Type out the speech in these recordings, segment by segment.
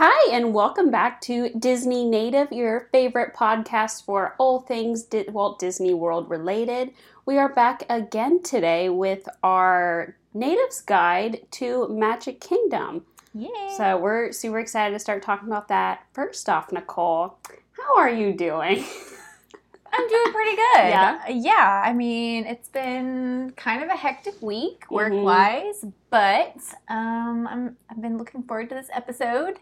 Hi, and welcome back to Disney Native, your favorite podcast for all things Di- Walt Disney World related. We are back again today with our Natives Guide to Magic Kingdom. Yeah. So we're super excited to start talking about that. First off, Nicole, how are you doing? I'm doing pretty good. Yeah? Yeah. I mean, it's been kind of a hectic week Mm-hmm. work wise, but um, I'm, I've been looking forward to this episode.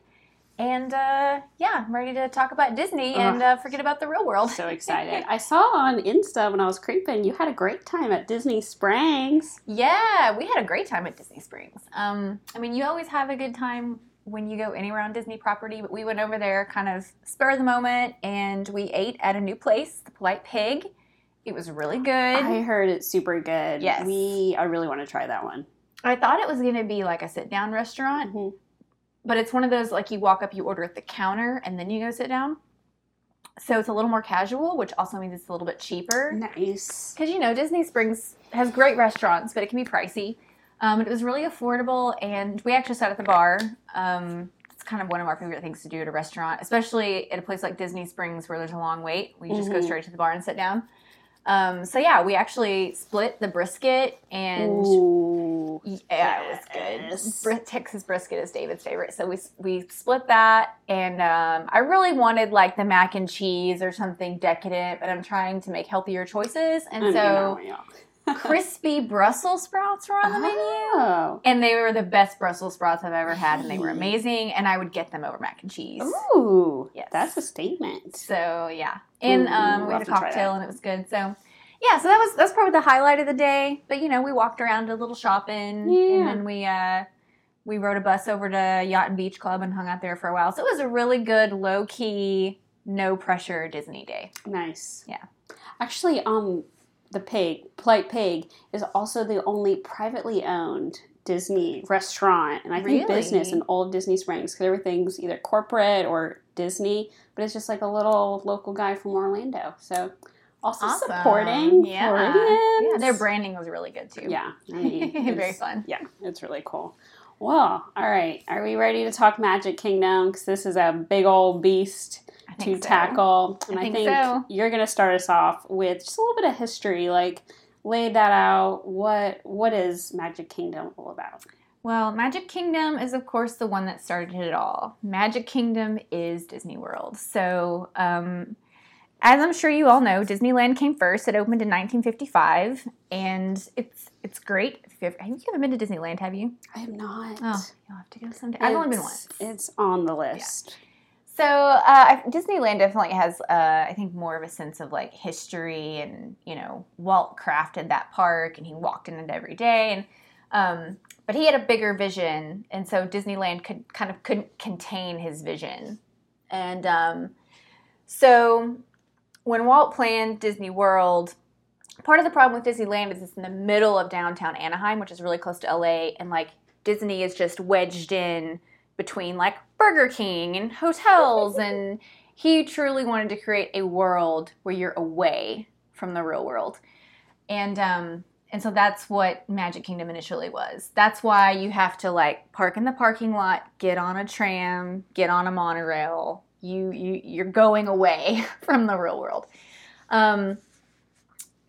And uh, yeah, I'm ready to talk about Disney and uh, forget about the real world. so excited. I saw on Insta when I was creeping, you had a great time at Disney Springs. Yeah, we had a great time at Disney Springs. Um, I mean, you always have a good time when you go anywhere on Disney property, but we went over there kind of spur of the moment and we ate at a new place, the Polite Pig. It was really good. I heard it's super good. Yes. We I really want to try that one. I thought it was going to be like a sit down restaurant, Mhm. But it's one of those like you walk up, you order at the counter, and then you go sit down. So it's a little more casual, which also means it's a little bit cheaper. Nice. Because you know, Disney Springs has great restaurants, but it can be pricey. Um, it was really affordable, and we actually sat at the bar. Um, it's kind of one of our favorite things to do at a restaurant, especially at a place like Disney Springs where there's a long wait. We just go Mhm. straight to the bar and sit down. Um, so yeah, we actually split the brisket and Ooh. Yeah, it was good. Br- Texas brisket is David's favorite, so we we split that. And um, I really wanted like the mac and cheese or something decadent, but I'm trying to make healthier choices. And I so know, yeah. crispy Brussels sprouts were on the menu, Oh. and they were the best Brussels sprouts I've ever had, and they were amazing. And I would get them over mac and cheese. Ooh. Yes. That's a statement. So yeah, and um, we had a cocktail and it was good. So yeah, so that was that's probably the highlight of the day. But you know, we walked around, did a little shopping, Yeah. and then we uh, we rode a bus over to Yacht and Beach Club and hung out there for a while. So it was a really good, low key, no pressure Disney day. Nice. Yeah. Actually, um, the pig, Polite Pig, is also the only privately owned Disney restaurant, and I think Really? business in all of Disney Springs because everything's either corporate or Disney, but it's just like a little local guy from Orlando. So also Awesome. supporting Yeah. Floridians. Yeah, their branding was really good too. Yeah, I mean, very fun. Yeah, it's really cool. Well, all right. Are we ready to talk Magic Kingdom? Because this is a big old beast to so. tackle. And I I think think, so. you're going to start us off with just a little bit of history. Like, lay that out. What What is Magic Kingdom all about? Well, Magic Kingdom is, of course, the one that started it all. Magic Kingdom is Disney World. So, um, as I'm sure you all know, Disneyland came first. It opened in 1955, and it's it's great. If you ever, have you ever been to Disneyland? Have you? I have not. Oh, you'll have to go someday. I've only been It's- once. It's on the list. So uh, Disneyland definitely has, uh, I think, more of a sense of like history, and you know, Walt crafted that park, and he walked in it every day, and um, but he had a bigger vision, and so Disneyland could kind of couldn't contain his vision, and um, so when Walt planned Disney World. Part of the problem with Disneyland is it's in the middle of downtown Anaheim, which is really close to LA, and like Disney is just wedged in between like Burger King and hotels and he truly wanted to create a world where you're away from the real world. And um and so that's what Magic Kingdom initially was. That's why you have to like park in the parking lot, get on a tram, get on a monorail. You you you're going away from the real world. Um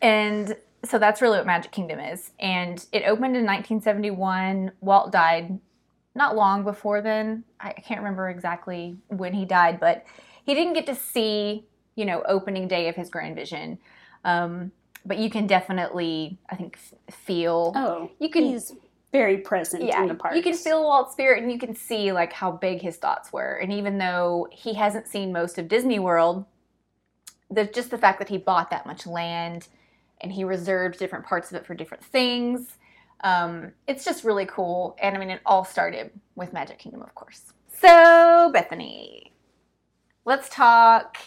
and so that's really what Magic Kingdom is. And it opened in 1971. Walt died not long before then. I can't remember exactly when he died, but he didn't get to see, you know, opening day of his grand vision. Um, but you can definitely, I think, feel. Oh, You can- He's very present yeah, in the park. you can feel Walt's spirit, and you can see like how big his thoughts were. And even though he hasn't seen most of Disney World, the just the fact that he bought that much land and he reserved different parts of it for different things. Um, it's just really cool. And I mean, it all started with Magic Kingdom, of course. So, Bethany, let's talk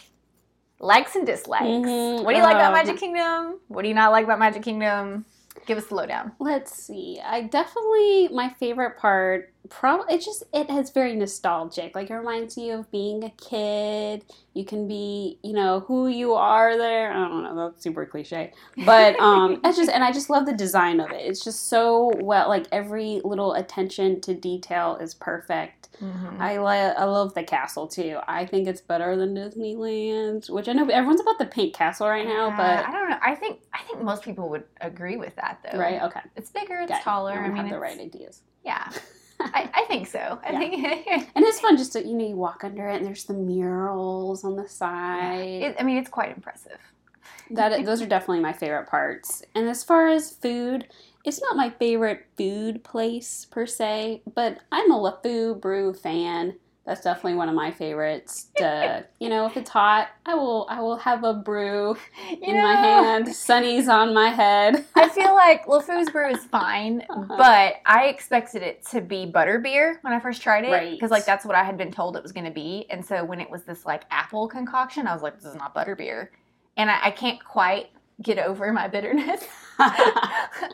likes and dislikes. Mhm. What do you like about Um, Magic Kingdom? What do you not like about Magic Kingdom? Give us the lowdown. Let's see. I definitely my favorite part probably it just it is very nostalgic. Like it reminds you of being a kid. You can be, you know, who you are there. I don't know, that's super cliche. But um it's just and I just love the design of it. It's just so well like every little attention to detail is perfect. Mhm. I li- I love the castle too. I think it's better than Disneyland, which I know everyone's about the pink castle right now, Yeah, but I don't know. I think I think most people would agree with that though. right, okay. It's bigger. It's taller. I I mean, have the right ideas. Yeah, I, I think so. I Yeah. think. And it's fun just to you know you walk under it and there's the murals on the side. it, I mean, it's quite impressive. that those are definitely my favorite parts. And as far as food, it's not my favorite food place per se, but I'm a LeFou Brew fan. That's definitely one of my favorites. To, you know, if it's hot, I will I will have a brew You in my hand. Sunny's on my head. I feel like LeFou's brew is fine, Uh-huh. but I expected it to be butter beer when I first tried it Right. because like that's what I had been told it was going to be, and so when it was this like apple concoction, I was like, this is not butter beer, and I, I can't quite get over my bitterness about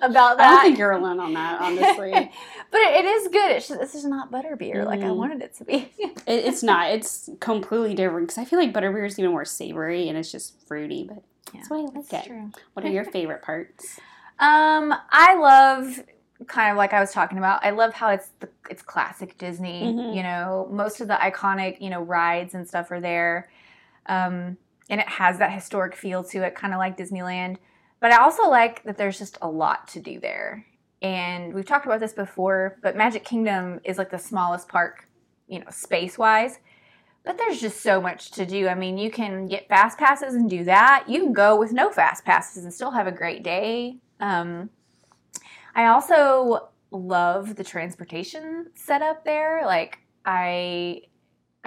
I that. don't think you're alone on that, honestly. but it, it is good. It's just this is not butter beer like I Mhm. wanted it to be. It, it's not. It's completely different because I feel like butterbeer is even more savory and it's just fruity, but that's why I like it. true. What are your favorite parts? Um, I love kind of like I was talking about. I love how it's the it's classic Disney. Mhm. You know, most of the iconic you know rides and stuff are there, um, and it has that historic feel to it, kind of like Disneyland. But I also like that there's just a lot to do there. And we've talked about this before, but Magic Kingdom is like the smallest park, you know, space wise. But there's just so much to do. I mean, you can get fast passes and do that. You can go with no fast passes and still have a great day. Um, I also love the transportation setup there. Like I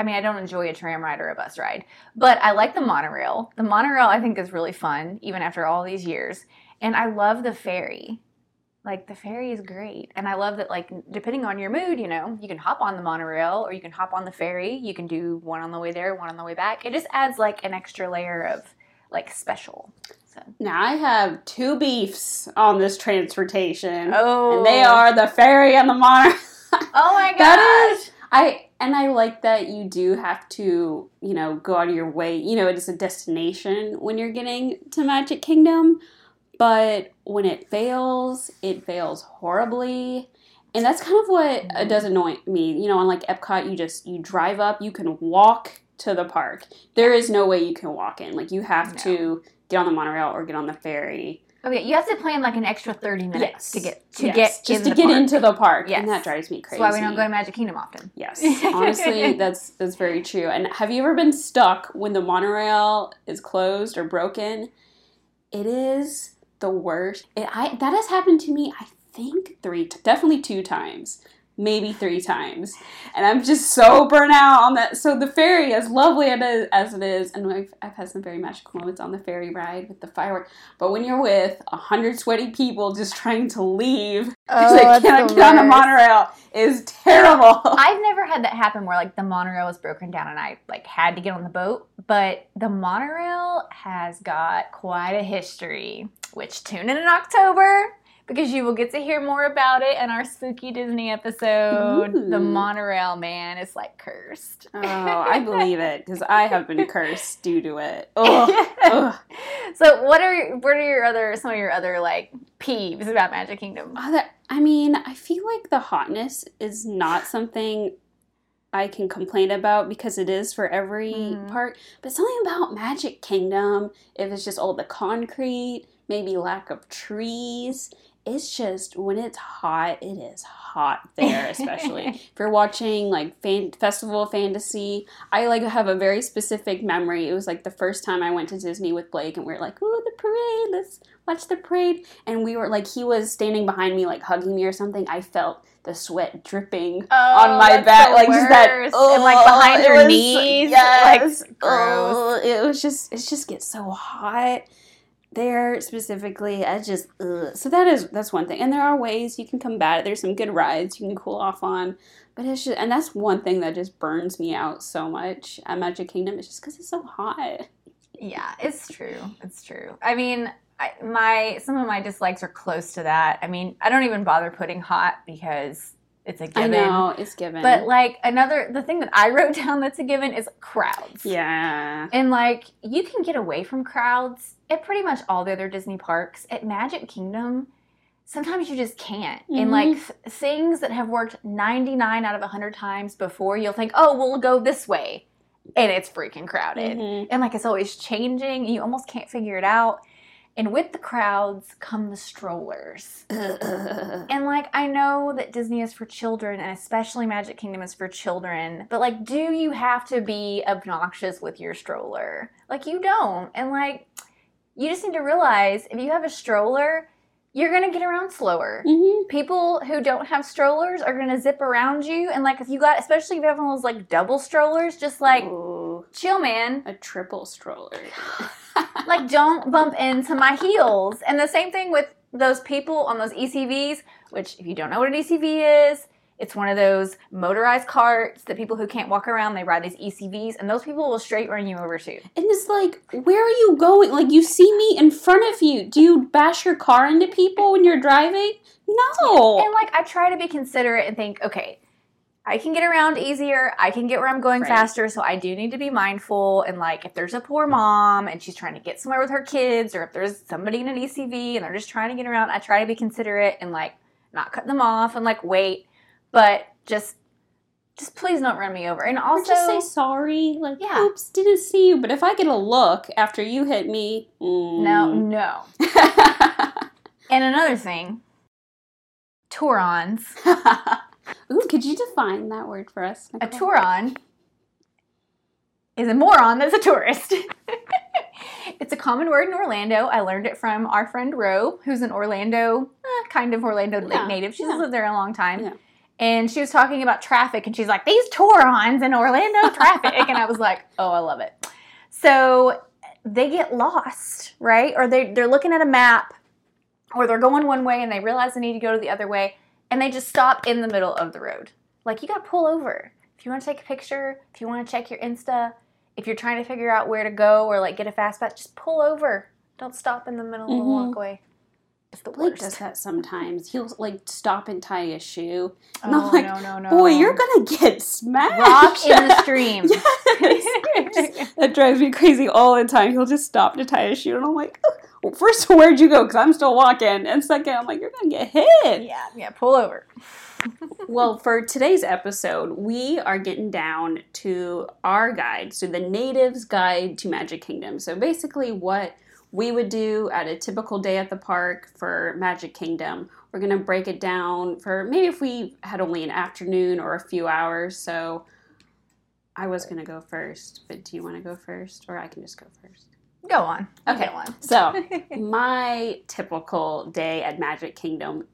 I mean, I don't enjoy a tram ride or a bus ride, but I like the monorail. The monorail I think is really fun even after all these years. And I love the ferry. Like the ferry is great. And I love that like depending on your mood, you know, you can hop on the monorail or you can hop on the ferry. You can do one on the way there, one on the way back. It just adds like an extra layer of like special. So Now I have two beefs on this transportation, Oh and they oh. are the ferry and the monorail. Oh my gosh. That is, I and I like that you do have to, you know, go out of your way. You know, it is a destination when you're getting to Magic Kingdom, but when it fails, it fails horribly. And that's kind of what uh, does annoy me. You know, on like Epcot, you just you drive up, you can walk to the park. There is no way you can walk in. Like you have No. to get on the monorail or get on the ferry. Okay, you have to plan like an extra thirty minutes Yes. to get to Yes, get just to get park. into the park, Yes. and that drives me crazy. That's why we don't go to Magic Kingdom often. Yes, honestly, that's that's very true. And have you ever been stuck when the monorail is closed or broken? It is the worst. It I that has happened to me. I think three, definitely two times, maybe three times, and I'm just so burnt out on that. So the ferry, as lovely as it is, and I've, I've had some very magical moments on the ferry ride with the firework. But when you're with a hundred sweaty people just trying to leave because they cannot get on the monorail, is terrible. I've never had that happen where like the monorail was broken down and I like had to get on the boat, but the monorail has got quite a history. Which tune in in October because you will get to hear more about it in our spooky Disney episode. Ooh. The monorail man is like cursed. Oh, I believe it because I have been cursed due to it. Ugh. so what are what are your other some of your other like peeves about Magic Kingdom? Other- I mean, I feel like the hotness is not something I can complain about because it is for every Mhm. part. But something about Magic Kingdom, if it's just all the concrete, maybe lack of trees. It's just when it's hot, it is hot there, especially if you're watching like fan- Festival of Fantasy. I like have a very specific memory. It was like the first time I went to Disney with Blake, and we were like, "Oh, the parade! Let's watch the parade." And we were like, he was standing behind me, like hugging me or something. I felt the sweat dripping oh, on my Oh, back, like just that, worst. and like oh, behind it your was- knees. Yes, Like gross. Ugh, it was just, it just gets so hot there specifically. I just, ugh. so that is that's one thing. And there are ways you can combat it. There's some good rides you can cool off on, but it's just, and that's one thing that just burns me out so much at Magic Kingdom. It's just because it's so hot. Yeah, it's true. It's true. I mean, I, my some of my dislikes are close to that. I mean, I don't even bother putting hot because it's a I given. know it's given. But like another, the thing that I wrote down that's a given is crowds. yeah, And like you can get away from crowds at pretty much all the other Disney parks. At Magic Kingdom, sometimes you just can't. And like th- things that have worked 99 out of 100 times before, you'll think, oh, we'll go this way. And it's freaking crowded. Mhm. And like it's always changing. You almost can't figure it out. And with the crowds come the strollers. And like I know that Disney is for children and especially Magic Kingdom is for children, but like do you have to be obnoxious with your stroller? Like you don't. And like you just need to realize if you have a stroller, you're to get around slower. Mhm. People who don't have strollers are to zip around you and like if you got especially if you have one of those like double strollers, just like Ooh, chill man. a triple stroller. like don't bump into my heels. And the same thing with those people on those ECVs, which if you don't know what an ECV is, it's one of those motorized carts that people who can't walk around they ride these ECVs, and those people will straight run you over too. And it's like, where are you going? Like, you see me in front of you. Do you bash your car into people when you're driving? No. And like I try to be considerate and think, okay, I can get around easier. I can get where I'm going Right. faster. So I do need to be mindful. And like, if there's a poor mom and she's trying to get somewhere with her kids, or if there's somebody in an ECV and they're just trying to get around, I try to be considerate and like not cut them off and like wait. But just, just please don't run me over. And Or also, just say sorry. Like, Yeah. oops, didn't see you. But if I get a look after you hit me, mm. no, no. And another thing, Tourons. Ooh, could you define that word for us? A Nicole? Touron is a moron that's a tourist. it's a common word in Orlando. I learned it from our friend Ro, who's an Orlando, eh, kind of Orlando Yeah, native. She's yeah. lived there a long time. Yeah. And she was talking about traffic, and she's like, These Tourons in Orlando traffic. and I was like, Oh, I love it. So they get lost, right? Or they, they're looking at a map, or they're going one way and they realize they need to go to the other way, and they just stop in the middle of the road. Like, you got to pull over. If you want to take a picture, if you want to check your Insta, if you're trying to figure out where to go or like get a fast pass, just pull over. Don't stop in the middle of the Mhm. walkway. It's the Blake worst. does that sometimes. He'll like stop and tie a shoe. oh, And I'm like, no, no, no. Boy, you're gonna get smashed. rock in the stream. Yes. that drives me crazy all the time. He'll just stop to tie a shoe, and I'm like, "Ugh." Well, first, where'd you go? Because I'm still walking. And second, I'm like, you're gonna get hit. yeah, yeah, pull over. Well, for today's episode, we are getting down to our guide, so the Natives Guide to Magic Kingdom. So basically, what we would do at a typical day at the park for Magic Kingdom. We're gonna break it down for maybe if we had only an afternoon or a few hours. So I was gonna go first, but do you want to go first, or I can just go first? Go on. Okay. Go on. So my typical day at Magic Kingdom,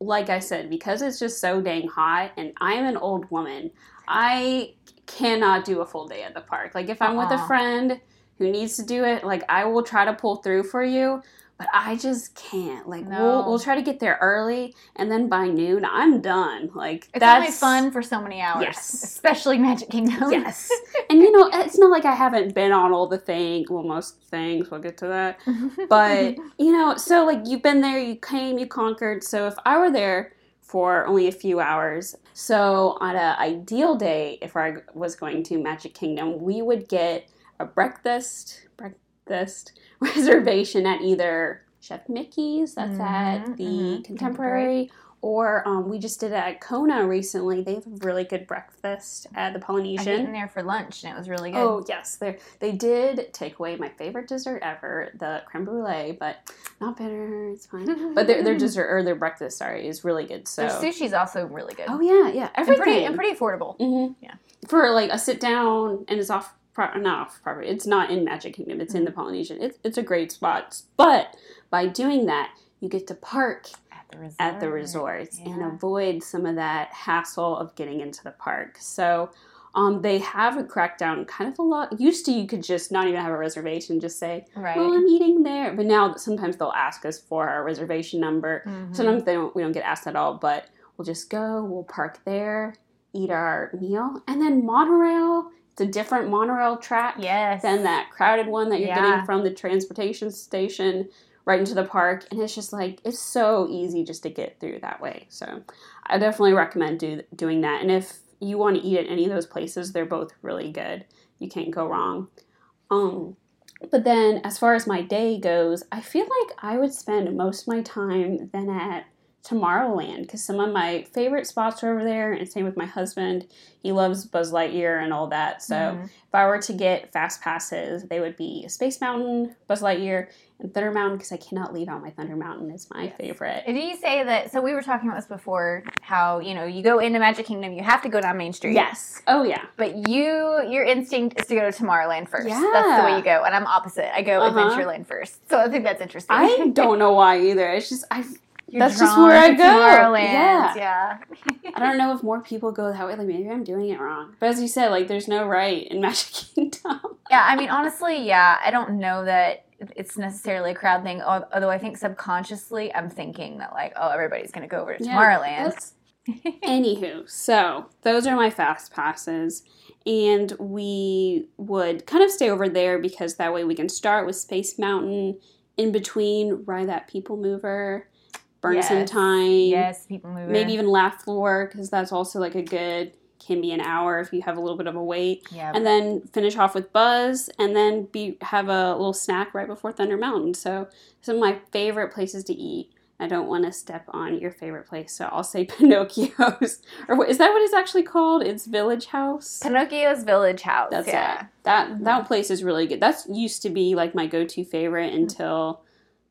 like I said, because it's just so dang hot and I'm an old woman, I cannot do a full day at the park. Like if I'm with a Uh-uh. friend who needs to do it, like I will try to pull through for you. But I just can't. Like No. we'll we'll try to get there early, and then by noon I'm done. Like It's that's only fun for so many hours. Yes. Especially Magic Kingdom. Yes, and you know it's not like I haven't been on all the things. Well, most things. We'll get to that but you know so like you've been there you came you conquered so if i were there for only a few hours so on an ideal day if i was going to magic kingdom we would get a breakfast breakfast reservation at either chef mickey's that's at Mhm, the mhm. contemporary or um, we just did it at kona recently they have a really good breakfast at the Polynesian. I've eaten there for lunch and it was really good. Oh yes, they they did take away my favorite dessert ever, the creme brulee, but not bitter. It's fine. But their their dessert or their breakfast, sorry, is really good. So Their sushi's also really good. oh yeah, yeah, and everything pretty and pretty affordable. hmm Yeah. for like a sit down and it's off. Pro- not off property. It's not in Magic Kingdom. It's in the Polynesian. It's it's a great spot. But by doing that, you get to park At the resort. at the resorts and avoid some of that hassle of getting into the park. So um, they have cracked down kind of a lot. Used to, you could just not even have a reservation, just say, Right. "Well, I'm eating there." But now, sometimes they'll ask us for our reservation number. Mhm. Sometimes they don't. We don't get asked at all. But we'll just go. We'll park there, eat our meal, and then monorail. It's a different monorail track Yes. than that crowded one that you're Yeah. getting from the transportation station. right into the park, and it's just like it's so easy just to get through that way. So I definitely recommend do, doing that. And if you want to eat at any of those places, they're both really good. You can't go wrong. Um, but then as far as my day goes, I feel like I would spend most of my time then at Tomorrowland because some of my favorite spots are over there, and same with my husband. He loves Buzz Lightyear and all that. So Mhm. if I were to get fast passes, they would be Space Mountain, Buzz Lightyear, and Thunder Mountain because I cannot leave out my Thunder Mountain. is my Yes. favorite. Did you say that? So we were talking about this before. How you know you go into Magic Kingdom, you have to go down Main Street. Yes. Oh yeah. But you, your instinct is to go to Tomorrowland first. Yeah. That's the way you go, and I'm opposite. I go Uh-huh. Adventureland first. So I think that's interesting. I don't know why either. It's just I. You're that's just where I go. Tomorrowland. Yeah. yeah. I don't know if more people go that way. Like maybe I'm doing it wrong. But as you said, like there's no right in Magic Kingdom. Yeah, I mean, honestly, yeah, I don't know that it's necessarily a crowd thing. Although I think subconsciously, I'm thinking that like, oh, everybody's gonna go over to Tomorrowland. Let's- Anywho, so those are my fast passes, and we would kind of stay over there because that way we can start with Space Mountain, in between ride that People Mover, burn some time, yes, people maybe even Laugh Floor because that's also like a good can be an hour if you have a little bit of a wait, yeah. and then finish off with Buzz, and then be have a little snack right before Thunder Mountain. So some of my favorite places to eat. I don't want to step on your favorite place, so I'll say Pinocchio's. Or what, is that what it's actually called? It's Village House. Pinocchio's Village House. That's yeah. it. That that mm-hmm. place is really good. That's used to be like my go-to favorite mm-hmm. until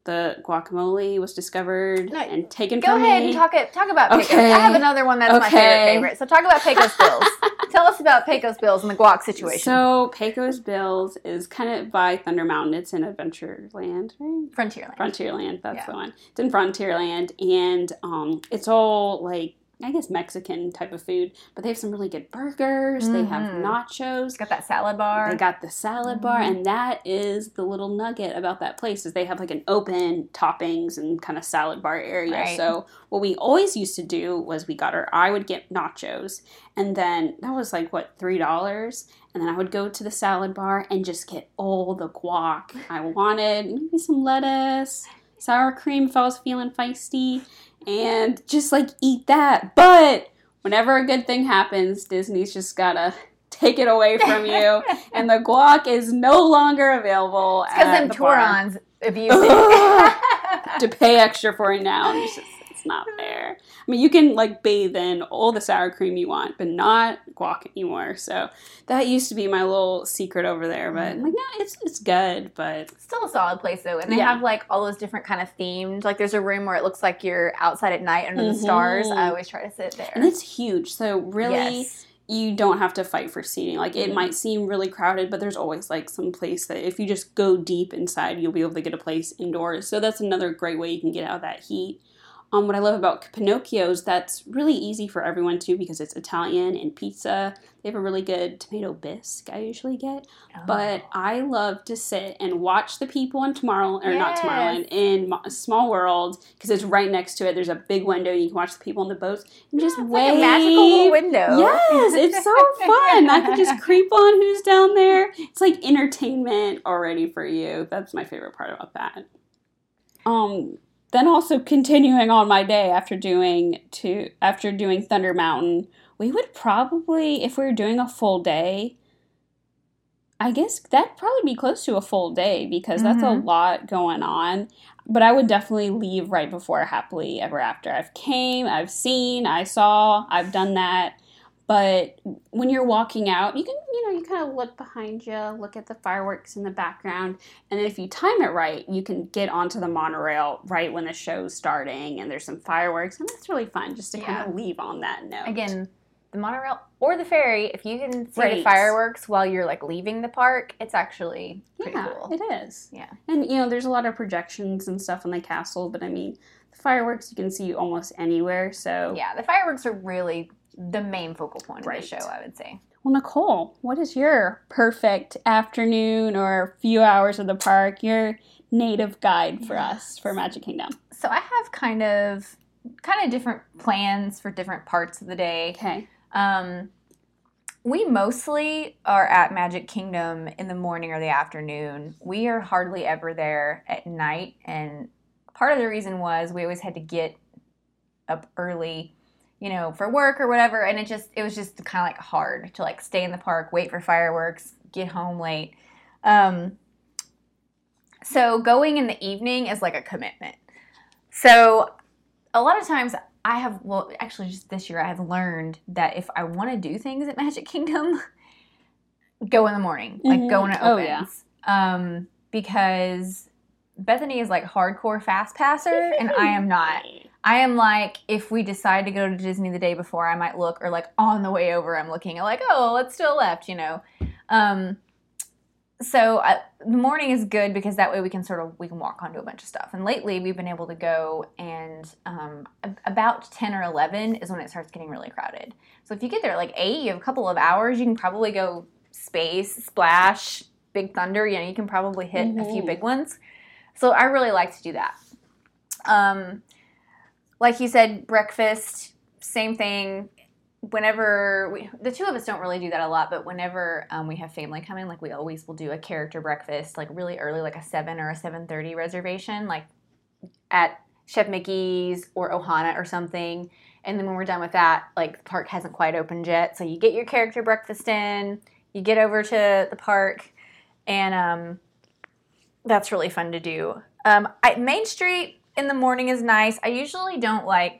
the guacamole was discovered No, and taken Go from ahead and talk it. Talk about Pecos. Okay. I have another one that's my favorite Okay. favorite. So talk about Pecos Bills. Tell us about Pecos Bills and the guac situation. So Pecos Bills is kind of by Thunder Mountain. It's in Adventureland, right? Frontierland. Frontierland, that's Yeah. the one. It's in Frontierland, and um, it's all like I guess Mexican type of food, but they have some really good burgers. They have Mhm. nachos. It's got that salad bar. They got the salad bar, Mhm. and that is the little nugget about that place is they have like an open toppings and kind of salad bar area. Right. So what we always used to do was we got our I would get nachos, and then that was like what three dollars, and then I would go to the salad bar and just get all the guac I wanted, maybe some lettuce, sour cream if I was feeling feisty, and just like eat that. But whenever a good thing happens, Disney's just gotta take it away from you, and the guac is no longer available. Because them the. Tourons abuse it. to pay extra for it now. Just not fair. I mean, you can like bathe in all the sour cream you want, but not guac anymore. So that used to be my little secret over there. But I'm like, no, it's it's good, but Still a solid place though, and they Yeah. have like all those different kind of themed. Like there's a room where it looks like you're outside at night under Mhm. the stars. I always try to sit there. and it's huge. So really. Yes. you don't have to fight for seating. Like it might seem really crowded, but there's always like some place that if you just go deep inside, you'll be able to get a place indoors. So that's another great way you can get out of that heat. Um, what I love about Pinocchio's, that's really easy for everyone too because it's Italian and pizza. They have a really good tomato bisque. I usually get, but I love to sit and watch the people on Tomorrow or not Yes. Tomorrowland in Small World because it's right next to it. There's a big window and you can watch the people on the boats and just it's wave. like a magical little window. Yes, it's so fun. I can just creep on who's down there. It's like entertainment already for you. That's my favorite part about that. Um, then also continuing on my day after doing to after doing Thunder Mountain, we would probably if we were doing a full day. I guess that'd probably be close to a full day because that's a Mhm. lot going on. But I would definitely leave right before Happily Ever After. I've came, I've seen, I saw, I've done that. But when you're walking out, you can, you know, you kind of look behind you, look at the fireworks in the background, and if you time it right, you can get onto the monorail right when the show's starting and there's some fireworks, and that's really fun just to kind of leave on that note. Again, the monorail or the ferry, if you can see the fireworks while you're like leaving the park, it's actually pretty yeah, cool. it is. Yeah. And you know, there's a lot of projections and stuff on the castle, but I mean, the fireworks you can see almost anywhere. So, Yeah, the fireworks are really the main focal point of the show, I would say. well, Nicole, what is your perfect afternoon or few hours of the park? Your native guide for us for Magic Kingdom. So I have kind of kind of different plans for different parts of the day. Okay. Um, we mostly are at Magic Kingdom in the morning or the afternoon. We are hardly ever there at night, and part of the reason was we always had to get up early, you know, for work or whatever, and it just it was just kind of like hard to like stay in the park, wait for fireworks, get home late. Um, so going in the evening is like a commitment. So a lot of times I have well actually just this year I have learned that if I want to do things at Magic Kingdom, go in the morning, like Mhm. go when it Oh, opens. yeah. Um, because Bethany is like hardcore fast passer and I am not. I am like, if we decide to go to Disney the day before, I might look, or like on the way over, I'm looking at like, oh, let's still left, you know. Um, so I, the morning is good because that way we can sort of we can walk onto a bunch of stuff. And lately we've been able to go, and um, about ten or eleven is when it starts getting really crowded. So if you get there at like eight, you have a couple of hours. You can probably go Space, Splash, Big Thunder. You know, you can probably hit a few Mhm. big ones. So I really like to do that. Um, like you said, breakfast, same thing. Whenever we, the two of us don't really do that a lot, but whenever um, we have family coming, like we always will do a character breakfast, like really early, like a seven or a seven thirty reservation, like at Chef Mickey's or Ohana or something. And then when we're done with that, like the park hasn't quite opened yet, so you get your character breakfast in, you get over to the park, and um, that's really fun to do. Um, I, Main Street in the morning is nice. I usually don't like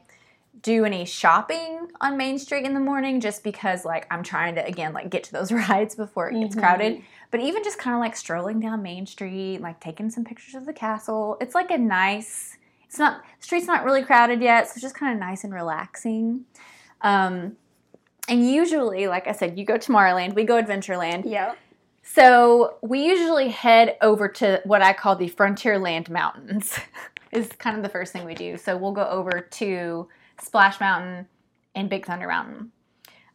do any shopping on Main Street in the morning just because like I'm trying to again like get to those rides before it gets Mhm. crowded. But even just kind of like strolling down Main Street, like taking some pictures of the castle, it's like a nice. It's not street's not really crowded yet, so it's just kind of nice and relaxing. Um, and usually, like I said, you go Tomorrowland, we go Adventureland. Yeah. So we usually head over to what I call the Frontierland Mountains. is kind of the first thing we do. So we'll go over to Splash Mountain and Big Thunder Mountain.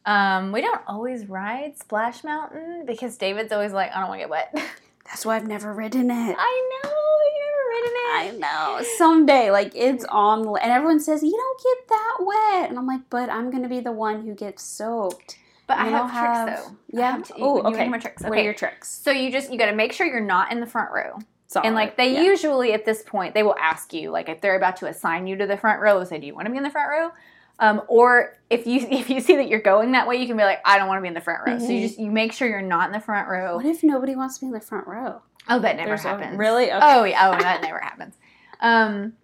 Um, we don't always ride Splash Mountain because David's always like, I don't want to get wet. That's why I've never ridden it. I know you've never ridden it. I know. Someday, like it's on, the and everyone says you don't get that wet, and I'm like, but I'm gonna be the one who gets soaked. But I You have don't tricks have- though. Yeah. have Oh, you okay. my tricks. What Okay. are your tricks? so you just you got to make sure you're not in the front row. Solid. And like they Yeah. usually at this point, they will ask you like if they're about to assign you to the front row, they'll say, "Do you want to be in the front row?" Um, or if you if you see that you're going that way, you can be like, "I don't want to be in the front row." So you Mhm. just you make sure you're not in the front row. What if nobody wants to be in the front row? Oh, that never There's a- happens. really? Okay. Oh yeah. Oh, that never happens. Um,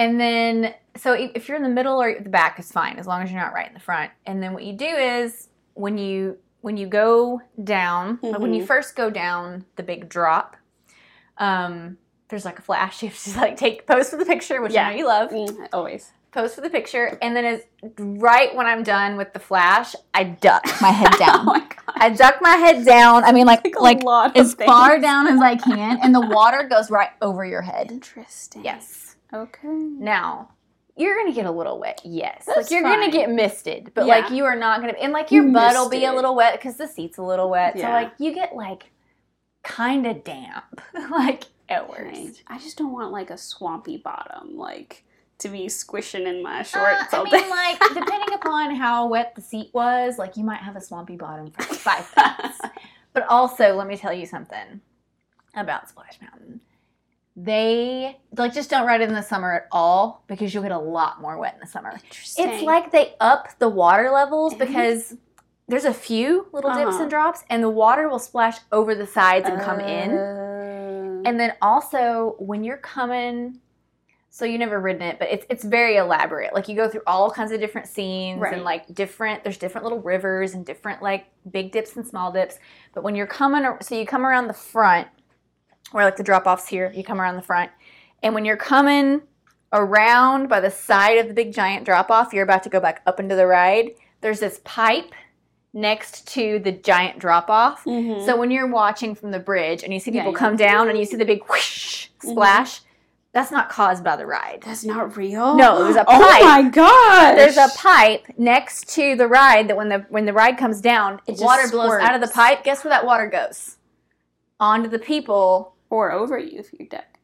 and then so if, you're in the middle or the back is fine as long as you're not right in the front. And then what you do is when you when you go down, like when you Mhm. first go down the big drop, um, there's like a flash. You have to like take pose for the picture, which Yeah. I know you love. Mm, always. Pose for the picture, and then as right when I'm done with the flash, I duck my head down. oh my god. I duck my head down. I mean, like Like, like as of far down as I can, and the water goes right over your head. Interesting. Yes. Okay. Now, you're gonna get a little wet, yes. That's like you're gonna get misted, but Yeah. like you are not gonna. And like your butt will be a little wet because the seat's a little wet. So like you get like kind of damp, like at worst. Right. I just don't want like a swampy bottom, like to be squishing in my Uh, shorts I all mean, day. like depending upon how wet the seat was, like you might have a swampy bottom for five minutes. But also, let me tell you something about Splash Mountain. They like just don't ride it in the summer at all because you'll get a lot more wet in the summer. Interesting. It's like they up the water levels because there's a few little dips Uh-huh. and drops, and the water will splash over the sides and come in. in. And then also when you're coming, so you never ridden it, but it's it's very elaborate. Like you go through all kinds of different scenes Right. and like different. There's different little rivers and different like big dips and small dips. But when you're coming, so you come around the front, where like the drop offs here, you come around the front, and when you're coming around by the side of the big giant drop off, you're about to go back up into the ride. There's this pipe next to the giant drop off. Mhm. So when you're watching from the bridge and you see people you're come down and you see the big whoosh splash, that's not caused by the ride. that's not real. No, there's a pipe. Oh my gosh. There's a pipe next to the ride that when the when the ride comes down, It just water blows out of the pipe. Guess where that water goes? Onto the people. or over you if you're deck.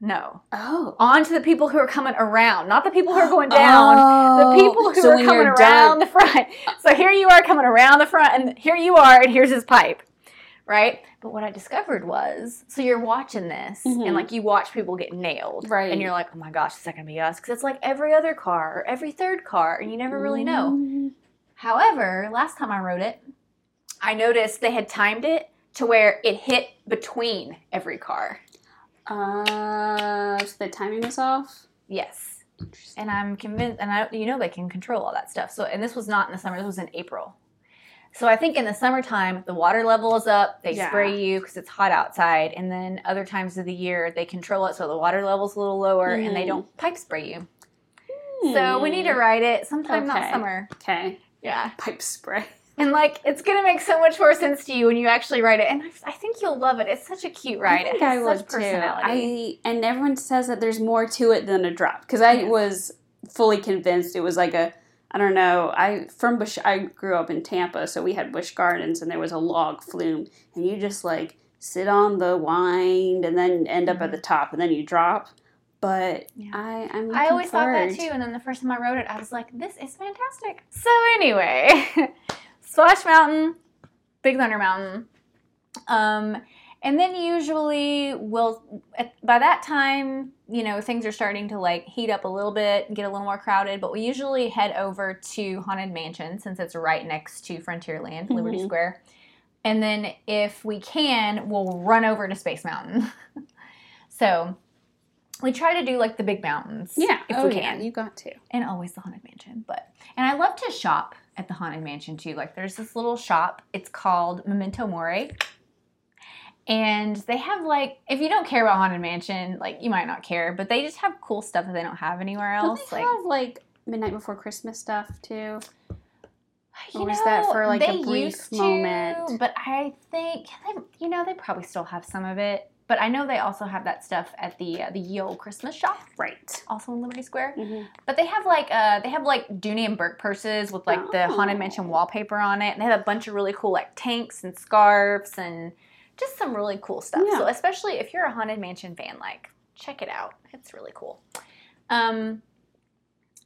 No. Oh. On to the people who are coming around, not the people who are going down. Oh. The people who So are coming around done- the front. So here you are coming around the front, and here you are, and here's his pipe, right? But what I discovered was, so you're watching this, Mhm. and like you watch people get nailed, Right. And you're like, oh my gosh, is that gonna be us? Because it's like every other car or every third car, and you never really know. Mm. However, last time I rode it, I noticed they had timed it to where it hit between every car. Uh, so the timing was off. Yes. And I'm convinced, and I, you know, they can control all that stuff. So, and this was not in the summer. This was in April. So I think in the summertime, the water level is up. They Yeah. spray you because it's hot outside, and then other times of the year they control it so the water level's a little lower, and they Mhm. don't pipe spray you. So we need to ride it sometime not summer. Okay. Yeah. Pipe spray. And like, it's gonna make so much more sense to you when you actually write it, and I, I think you'll love it. It's such a cute ride. I think I would too. personality. I and everyone says that there's more to it than a drop because I Yes. was fully convinced it was like a I don't know. I from Busch. I grew up in Tampa, so we had Busch Gardens, and there was a log flume, and you just like sit on the wind and then end up at the top, and then you drop. But Mm-hmm. Yeah. I, I'm. I always thought that too, and then the first time I wrote it, I was like, "This is fantastic." So anyway, Splash Mountain, Big Thunder Mountain, um, and then usually we'll at, by that time, you know, things are starting to like heat up a little bit, and get a little more crowded. But we usually head over to Haunted Mansion since it's right next to Frontierland, Liberty Mhm. Square, and then if we can, we'll run over to Space Mountain. so. We try to do like the big mountains, Yeah, if oh, we yeah, can you got to. and always the haunted mansion but and i love to shop at the haunted mansion too like there's this little shop it's called memento mori and they have like if you don't care about haunted mansion like you might not care but they just have cool stuff that they don't have anywhere else. Don't they like have like midnight before Christmas stuff too? you or was that know, for, like, a brief used to, moment? but i think they, you know they probably still have some of it but i know they also have that stuff at the uh, the ye Olde christmas shop Right. also in liberty square Mm-hmm. But they have like uh they have like Dooney and Bourke purses with like the haunted Oh. mansion wallpaper on it, and they have a bunch of really cool like tanks and scarves and just some really cool stuff. Yeah. So especially if you're a haunted mansion fan, like check it out. It's really cool. Um,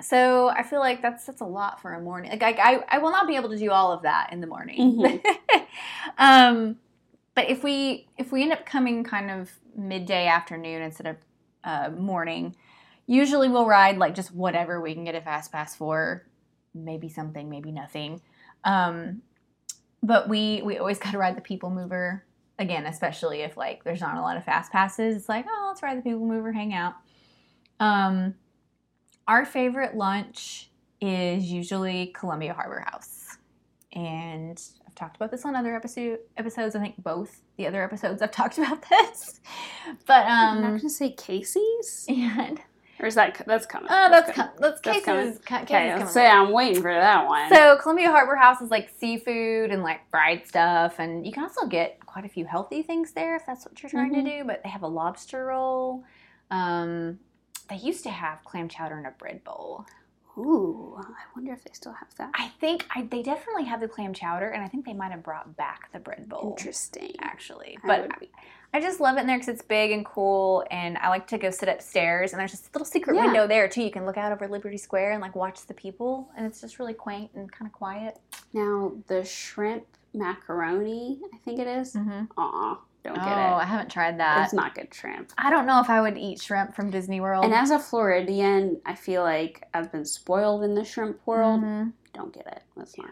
so I feel like that's that's a lot for a morning. Like I I, I will not be able to do all of that in the morning. Mhm. um, but if we if we end up coming kind of midday afternoon instead of uh, morning, usually we'll ride like just whatever we can get a fast pass for. Maybe something, maybe nothing. Um, but we we always got to ride the people mover again, especially if like there's not a lot of fast passes. It's like oh, let's ride the people mover, hang out. Um, our favorite lunch is usually Columbia Harbor House, and I've talked about this on other episode episodes. I think both the other episodes I've talked about this, but I'm not um, gonna say Casey's, and or is that that's coming? Oh, that's good. com- that's That's cases. ca- Okay, coming say. I'm waiting for that one. So Columbia Harbor House is like seafood and like fried stuff, and you can also get quite a few healthy things there if that's what you're trying Mhm. to do. But they have a lobster roll. Um, they used to have clam chowder in a bread bowl. Ooh, I wonder if they still have that. I think I, they definitely have the clam chowder, and I think they might have brought back the bread bowl. Interesting. Actually, I but would be- I just love it in there because it's big and cool, and I like to go sit upstairs. And there's this little secret Yeah. window there too. You can look out over Liberty Square and like watch the people, and it's just really quaint and kind of quiet. Now the shrimp macaroni, I think it is. Mm-hmm. Don't oh, get it. Oh, I haven't tried that. It's not good shrimp. I don't know if I would eat shrimp from Disney World. And as a Floridian, I feel like I've been spoiled in the shrimp world. Mhm. Don't get it. That's not.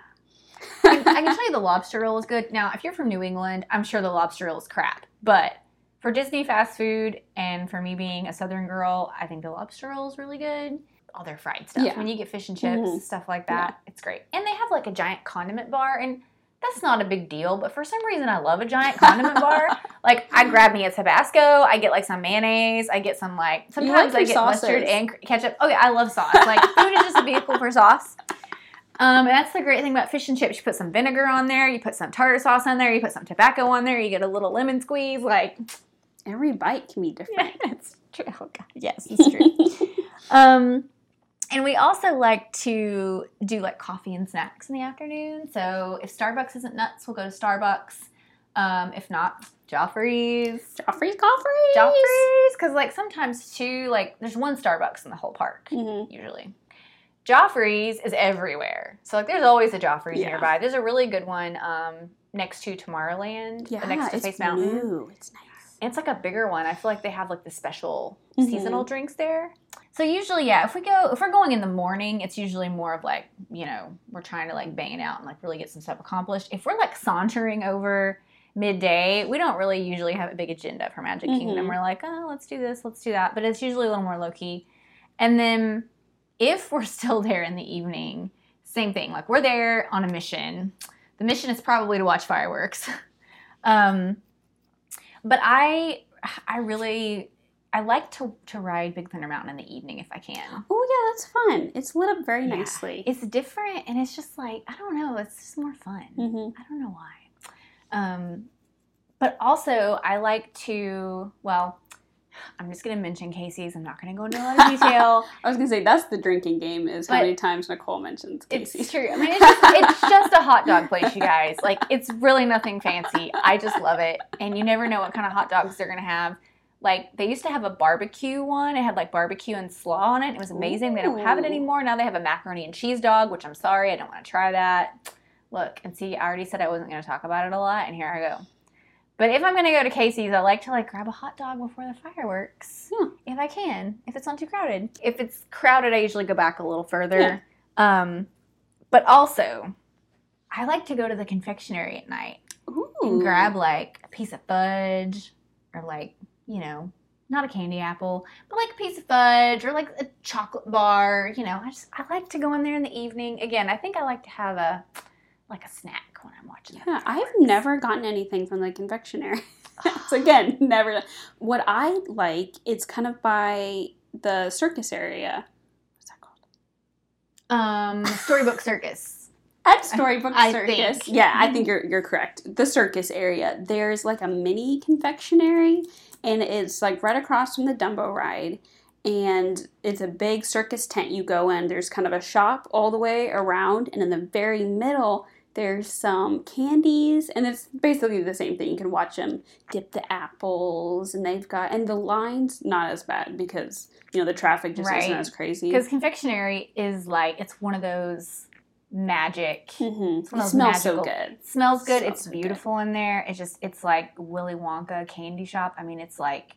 I, can tell you the lobster roll is good. Now, if you're from New England, I'm sure the lobster roll is crap. But for Disney fast food and for me being a Southern girl, I think the lobster roll is really good. All their fried stuff. Yeah. When you get fish and chips, Mhm. stuff like that, it's great. And they have like a giant condiment bar, and that's not a big deal. But for some reason, I love a giant condiment bar. Like I grab me a Tabasco, I get like some mayonnaise, I get some like sometimes like I get sauces. mustard and ketchup. Oh yeah, I love sauce. Like food is just a vehicle for sauce. Um, and that's the great thing about fish and chips. You put some vinegar on there, you put some tartar sauce on there, you put some Tabasco on there, you get a little lemon squeeze. Like, Every bite can be different. it's true. Oh, God. Yes, it's true. um, and we also like to do like coffee and snacks in the afternoon. So if Starbucks isn't nuts, we'll go to Starbucks. Um, if not, Joffrey's. Joffrey's Coffrey. Joffrey's, because like sometimes too, like there's one Starbucks in the whole park Mhm. usually. Joffrey's is everywhere, so like there's always a Joffrey's Yeah. nearby. There's a really good one um, next to Tomorrowland, Yeah, next to it's Space Mountain. new. It's nice. It's like a bigger one. I feel like they have like the special Mhm. seasonal drinks there. So usually, yeah, if we go if we're going in the morning, it's usually more of like, you know, we're trying to like bang it out and like really get some stuff accomplished. If we're like sauntering over midday, we don't really usually have a big agenda for Magic Kingdom. Mhm. We're like, oh, let's do this, let's do that. But it's usually a little more low key. And then if we're still there in the evening, same thing. Like we're there on a mission. The mission is probably to watch fireworks. um, but I, I really, I like to to ride Big Thunder Mountain in the evening if I can. Oh yeah, that's fun. It's lit up very Yeah. nicely. It's different, and it's just like I don't know. It's just more fun. Mhm. I don't know why. Um, but also, I like to. Well, I'm just going to mention Casey's. I'm not going to go into a lot of detail. I was gonna say that's the drinking game. Is how many times Nicole mentions Casey's. It's true. I mean, it's just, it's just a hot dog place, you guys. Like, it's really nothing fancy. I just love it. And you never know what kind of hot dogs they're going to have. Like, they used to have a barbecue one. It had like barbecue and slaw on it. It was amazing. They don't have it anymore. Now they have a macaroni and cheese dog, which I'm sorry. I don't want to try that. Look, and see, I already said I wasn't going to talk about it a lot, and here I go. But if I'm going to go to Casey's, I like to like grab a hot dog before the fireworks. Yeah. If I can, if it's not too crowded. If it's crowded, I usually go back a little further. Um, but also, I like to go to the confectionery at night Ooh. and grab like a piece of fudge or like, you know, not a candy apple, but like a piece of fudge or like a chocolate bar. You know, I just I like to go in there in the evening. Again, I think I like to have a like a snack when I'm watching. the Yeah, I've never gotten anything from the confectionery. so again, never. What I like, it's kind of by the circus area. What's that called? um Storybook Circus. At Storybook I Circus. think. Yeah, I think you're you're correct. The circus area. There's like a mini confectionery and it's like right across from the Dumbo ride. And it's a big circus tent you go in. There's kind of a shop all the way around, and in the very middle, there's some candies, and it's basically the same thing. You can watch them dip the apples, and they've got and the lines not as bad because you know the traffic just isn't as crazy. Because confectionery is like it's one of those magic Mhm. one It smells so magical- good. smells good. Smells it's so good. beautiful in there. It's just it's like Willy Wonka candy shop. I mean, it's like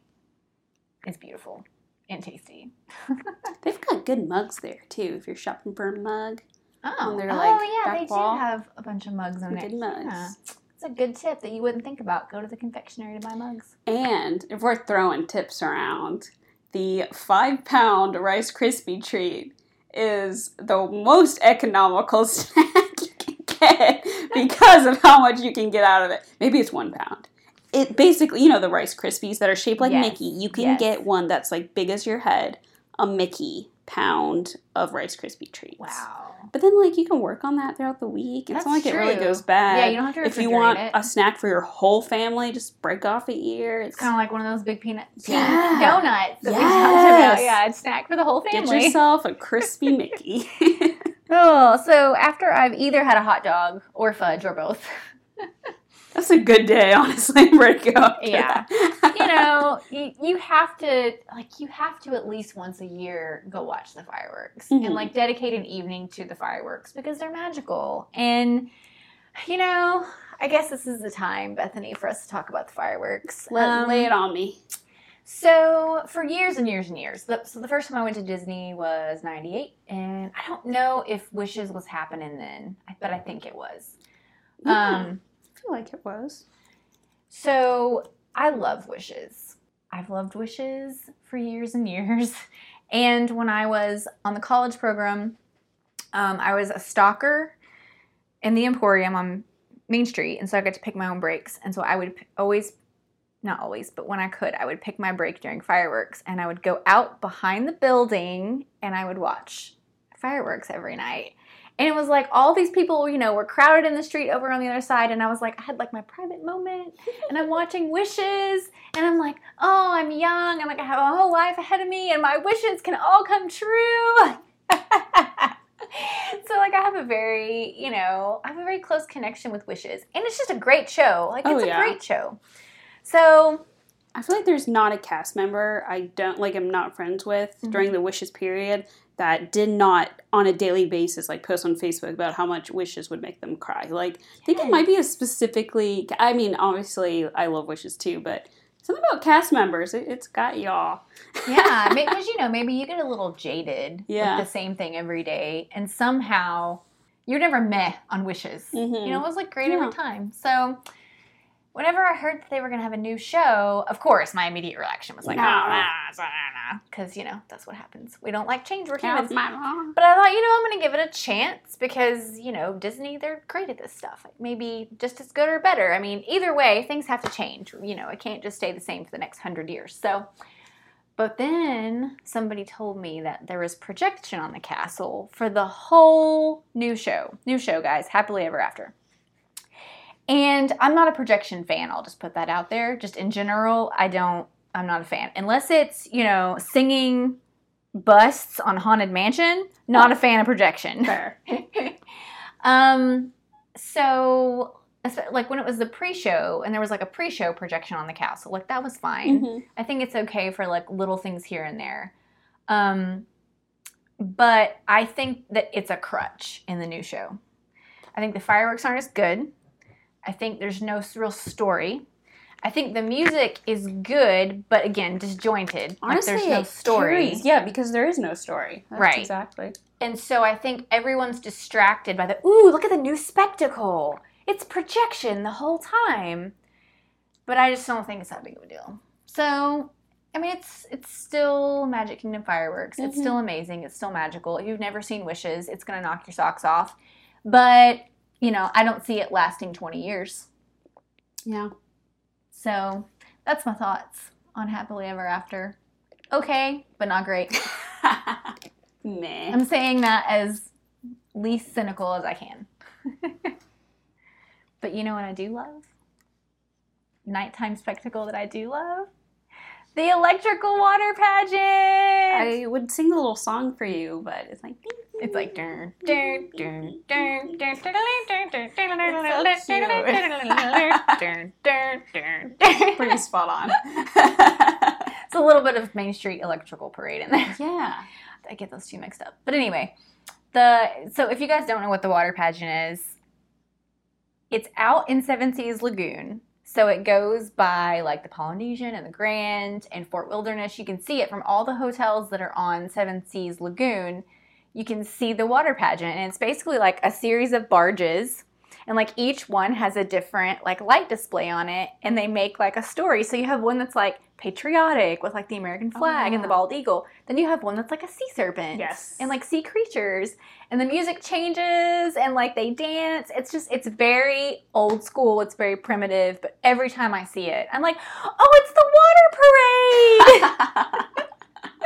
it's beautiful and tasty. They've got good mugs there too. If you're shopping for a mug, Oh, they're, oh yeah, they do have a bunch of mugs in there. mugs. Yeah. It's a good tip that you wouldn't think about. Go to the confectionery to buy mugs. And if we're throwing tips around, the five pound Rice Krispie treat is the most economical snack you can get because of how much you can get out of it. Maybe it's one pound. It basically, you know, the Rice Krispies that are shaped like Yes, Mickey. You can yes. get one that's like big as your head, a Mickey pound of Rice Krispie treats. Wow. But then, like, you can work on that throughout the week. It's That's not like it really goes bad. Yeah, you don't have to If you want it. a snack for your whole family, just break off a ear. It's It's kind of like one of those big peanut Yeah. donuts that we talked Yes. about. Yeah, it's snack for the whole family. get yourself a crispy Mickey. Oh, so after I've either had a hot dog or fudge or both, That's a good day, honestly. I'm ready to go. Yeah. you know, you, you have to like you have to at least once a year go watch the fireworks Mhm. and like dedicate an evening to the fireworks because they're magical. And you know, I guess this is the time, Bethany, for us to talk about the fireworks. Let, Um, lay it on me. So for years and years and years, the, so the first time I went to Disney was '98, and I don't know if Wishes was happening then, but I think it was. Yeah, Um, feel like it was. So I love Wishes. I've loved Wishes for years and years. And when I was on the college program, um, I was a stalker in the Emporium on Main Street. And so I got to pick my own breaks. And so I would p- always, not always, but when I could, I would pick my break during fireworks. And I would go out behind the building and I would watch fireworks every night. And it was like all these people, you know, were crowded in the street over on the other side. And I was like, I had like my private moment and I'm watching wishes. And I'm like, oh, I'm young. I'm like, I have a whole life ahead of me and my wishes can all come true. so like I have a very, you know, I have a very close connection with Wishes, and it's just a great show. Like Oh, it's a great show. So I feel like there's not a cast member I don't like. I'm not friends with Mhm. during the wishes period that did not on a daily basis like post on Facebook about how much wishes would make them cry. Like I think it might be a specifically. I mean, obviously I love wishes too, but something about cast members. It, it's got y'all. yeah, because you know maybe you get a little jaded Yeah. with the same thing every day, and somehow you're never meh on Wishes. Mhm. You know, it was like great Yeah. every time. So. Whenever I heard that they were going to have a new show, of course, my immediate reaction was like, No. Ah, "Oh, because you know that's what happens. We don't like change. We're humans." But I thought, you know, I'm going to give it a chance because, you know, Disney, they're great at this stuff. Like maybe just as good or better. I mean, either way, things have to change. You know, it can't just stay the same for the next hundred years. So, but then somebody told me that there was projection on the castle for the whole new show. New show, guys. Happily Ever After. And I'm not a projection fan. I'll just put that out there. Just in general, I don't, I'm not a fan. Unless it's, you know, singing busts on Haunted Mansion, not a fan of projection. Fair. um, so, like when it was the pre-show and there was like a pre-show projection on the castle, like that was fine. Mhm. I think it's okay for like little things here and there. Um, but I think that it's a crutch in the new show. I think the fireworks aren't as good. I think there's no real story. I think the music is good, but again, disjointed. Honestly, like there's no story. carries- Yeah, because there is no story. That's Right. Exactly. And so I think everyone's distracted by the, ooh, look at the new spectacle. It's projection the whole time. But I just don't think it's that big of a deal. So, I mean, it's it's still Magic Kingdom fireworks. It's Mhm. still amazing. It's still magical. If you've never seen Wishes, it's going to knock your socks off. But, you know, I don't see it lasting 20 years. Yeah. So, that's my thoughts on Happily Ever After. Okay, but not great. Meh. I'm saying that as least cynical as I can. but you know what I do love? Nighttime spectacle that I do love? The electrical water pageant. I would sing the little song for you, but it's like it's like pretty spot on. it's a little bit of Main Street Electrical Parade in there. Yeah, I get those two mixed up. But anyway, the so if you guys don't know what the water pageant is, it's out in Seven Seas Lagoon. So it goes by like the Polynesian and the Grand and Fort Wilderness. You can see it from all the hotels that are on Seven Seas Lagoon you can see the water pageant, and it's basically like a series of barges. And like each one has a different like light display on it, and they make like a story. So you have one that's like patriotic with like the American flag and the oh. bald eagle. Then you have one that's like a sea serpent. Yes. And like sea creatures. And the music changes and like they dance. It's just it's very old school. It's very primitive. But every time I see it, I'm like, oh, it's the water parade.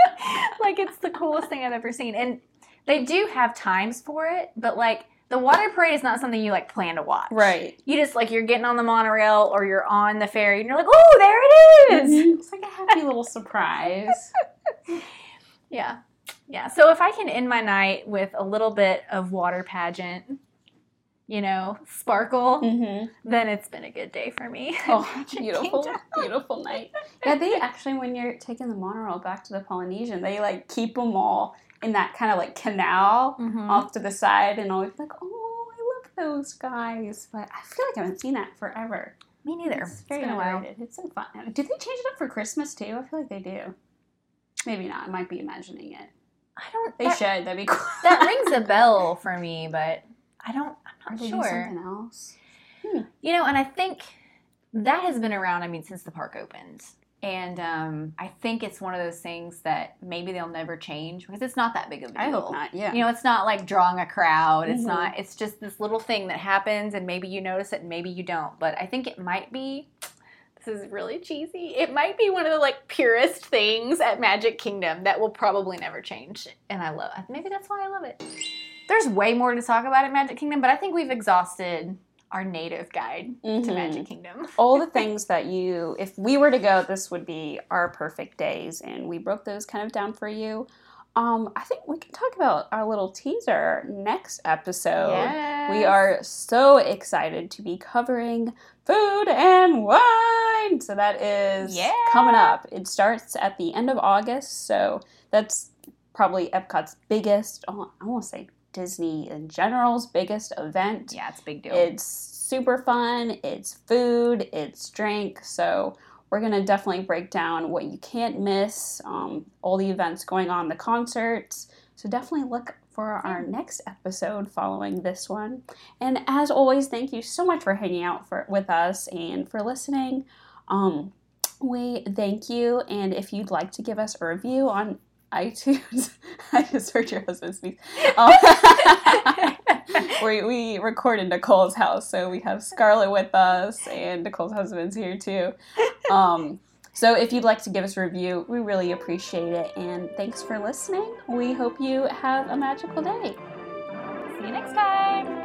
like it's the coolest thing I've ever seen. And they do have times for it, but like the water parade is not something you like plan to watch. right. You just like you're getting on the monorail or you're on the ferry and you're like, oh, there it is. Mhm. It's like a happy little surprise. Yeah. Yeah. So if I can end my night with a little bit of water pageant, you know, sparkle, mm-hmm. then it's been a good day for me. Oh, beautiful, beautiful night. Yeah, they actually, when you're taking the monorail back to the Polynesian, they like keep them all in that kind of like canal Mhm. off to the side, and always like, oh, I love those guys. But I feel like I haven't seen that forever. Me neither. It's It's very been a while. It's so fun. Do they change it up for Christmas too? I feel like they do. Maybe not. I might be imagining it. I don't. They that, should. That'd be cool. that rings a bell for me, but I don't. I'm not do sure. something else. You know, and I think that has been around, I mean, since the park opened. And um, I think it's one of those things that maybe they'll never change because it's not that big of a deal. I hope not. Yeah. You know, it's not like drawing a crowd. It's Mhm. not, it's just this little thing that happens and maybe you notice it and maybe you don't. But I think it might be, this is really cheesy, it might be one of the like purest things at Magic Kingdom that will probably never change. And I love Maybe that's why I love it. There's way more to talk about at Magic Kingdom, but I think we've exhausted our native guide to Mhm. Magic Kingdom. all the things that you if we were to go this would be our perfect days and we broke those kind of down for you um, I think we can talk about our little teaser next episode. Yes. We are so excited to be covering food and wine. So that is Yeah. coming up. It starts at the end of August. So that's probably Epcot's biggest, oh, I want to say Disney in general's biggest event. Yeah, it's a big deal. It's super fun. It's food. It's drink. So we're gonna definitely break down what you can't miss, um, all the events going on, the concerts. So definitely look for our next episode following this one. And as always, thank you so much for hanging out for with us and for listening. Um, we thank you. And if you'd like to give us a review on iTunes, I just heard your husband speak. Um, we, we record in Nicole's house, so we have Scarlett with us, and Nicole's husband's here too. Um, so if you'd like to give us a review, we really appreciate it. And thanks for listening. We hope you have a magical day. See you next time.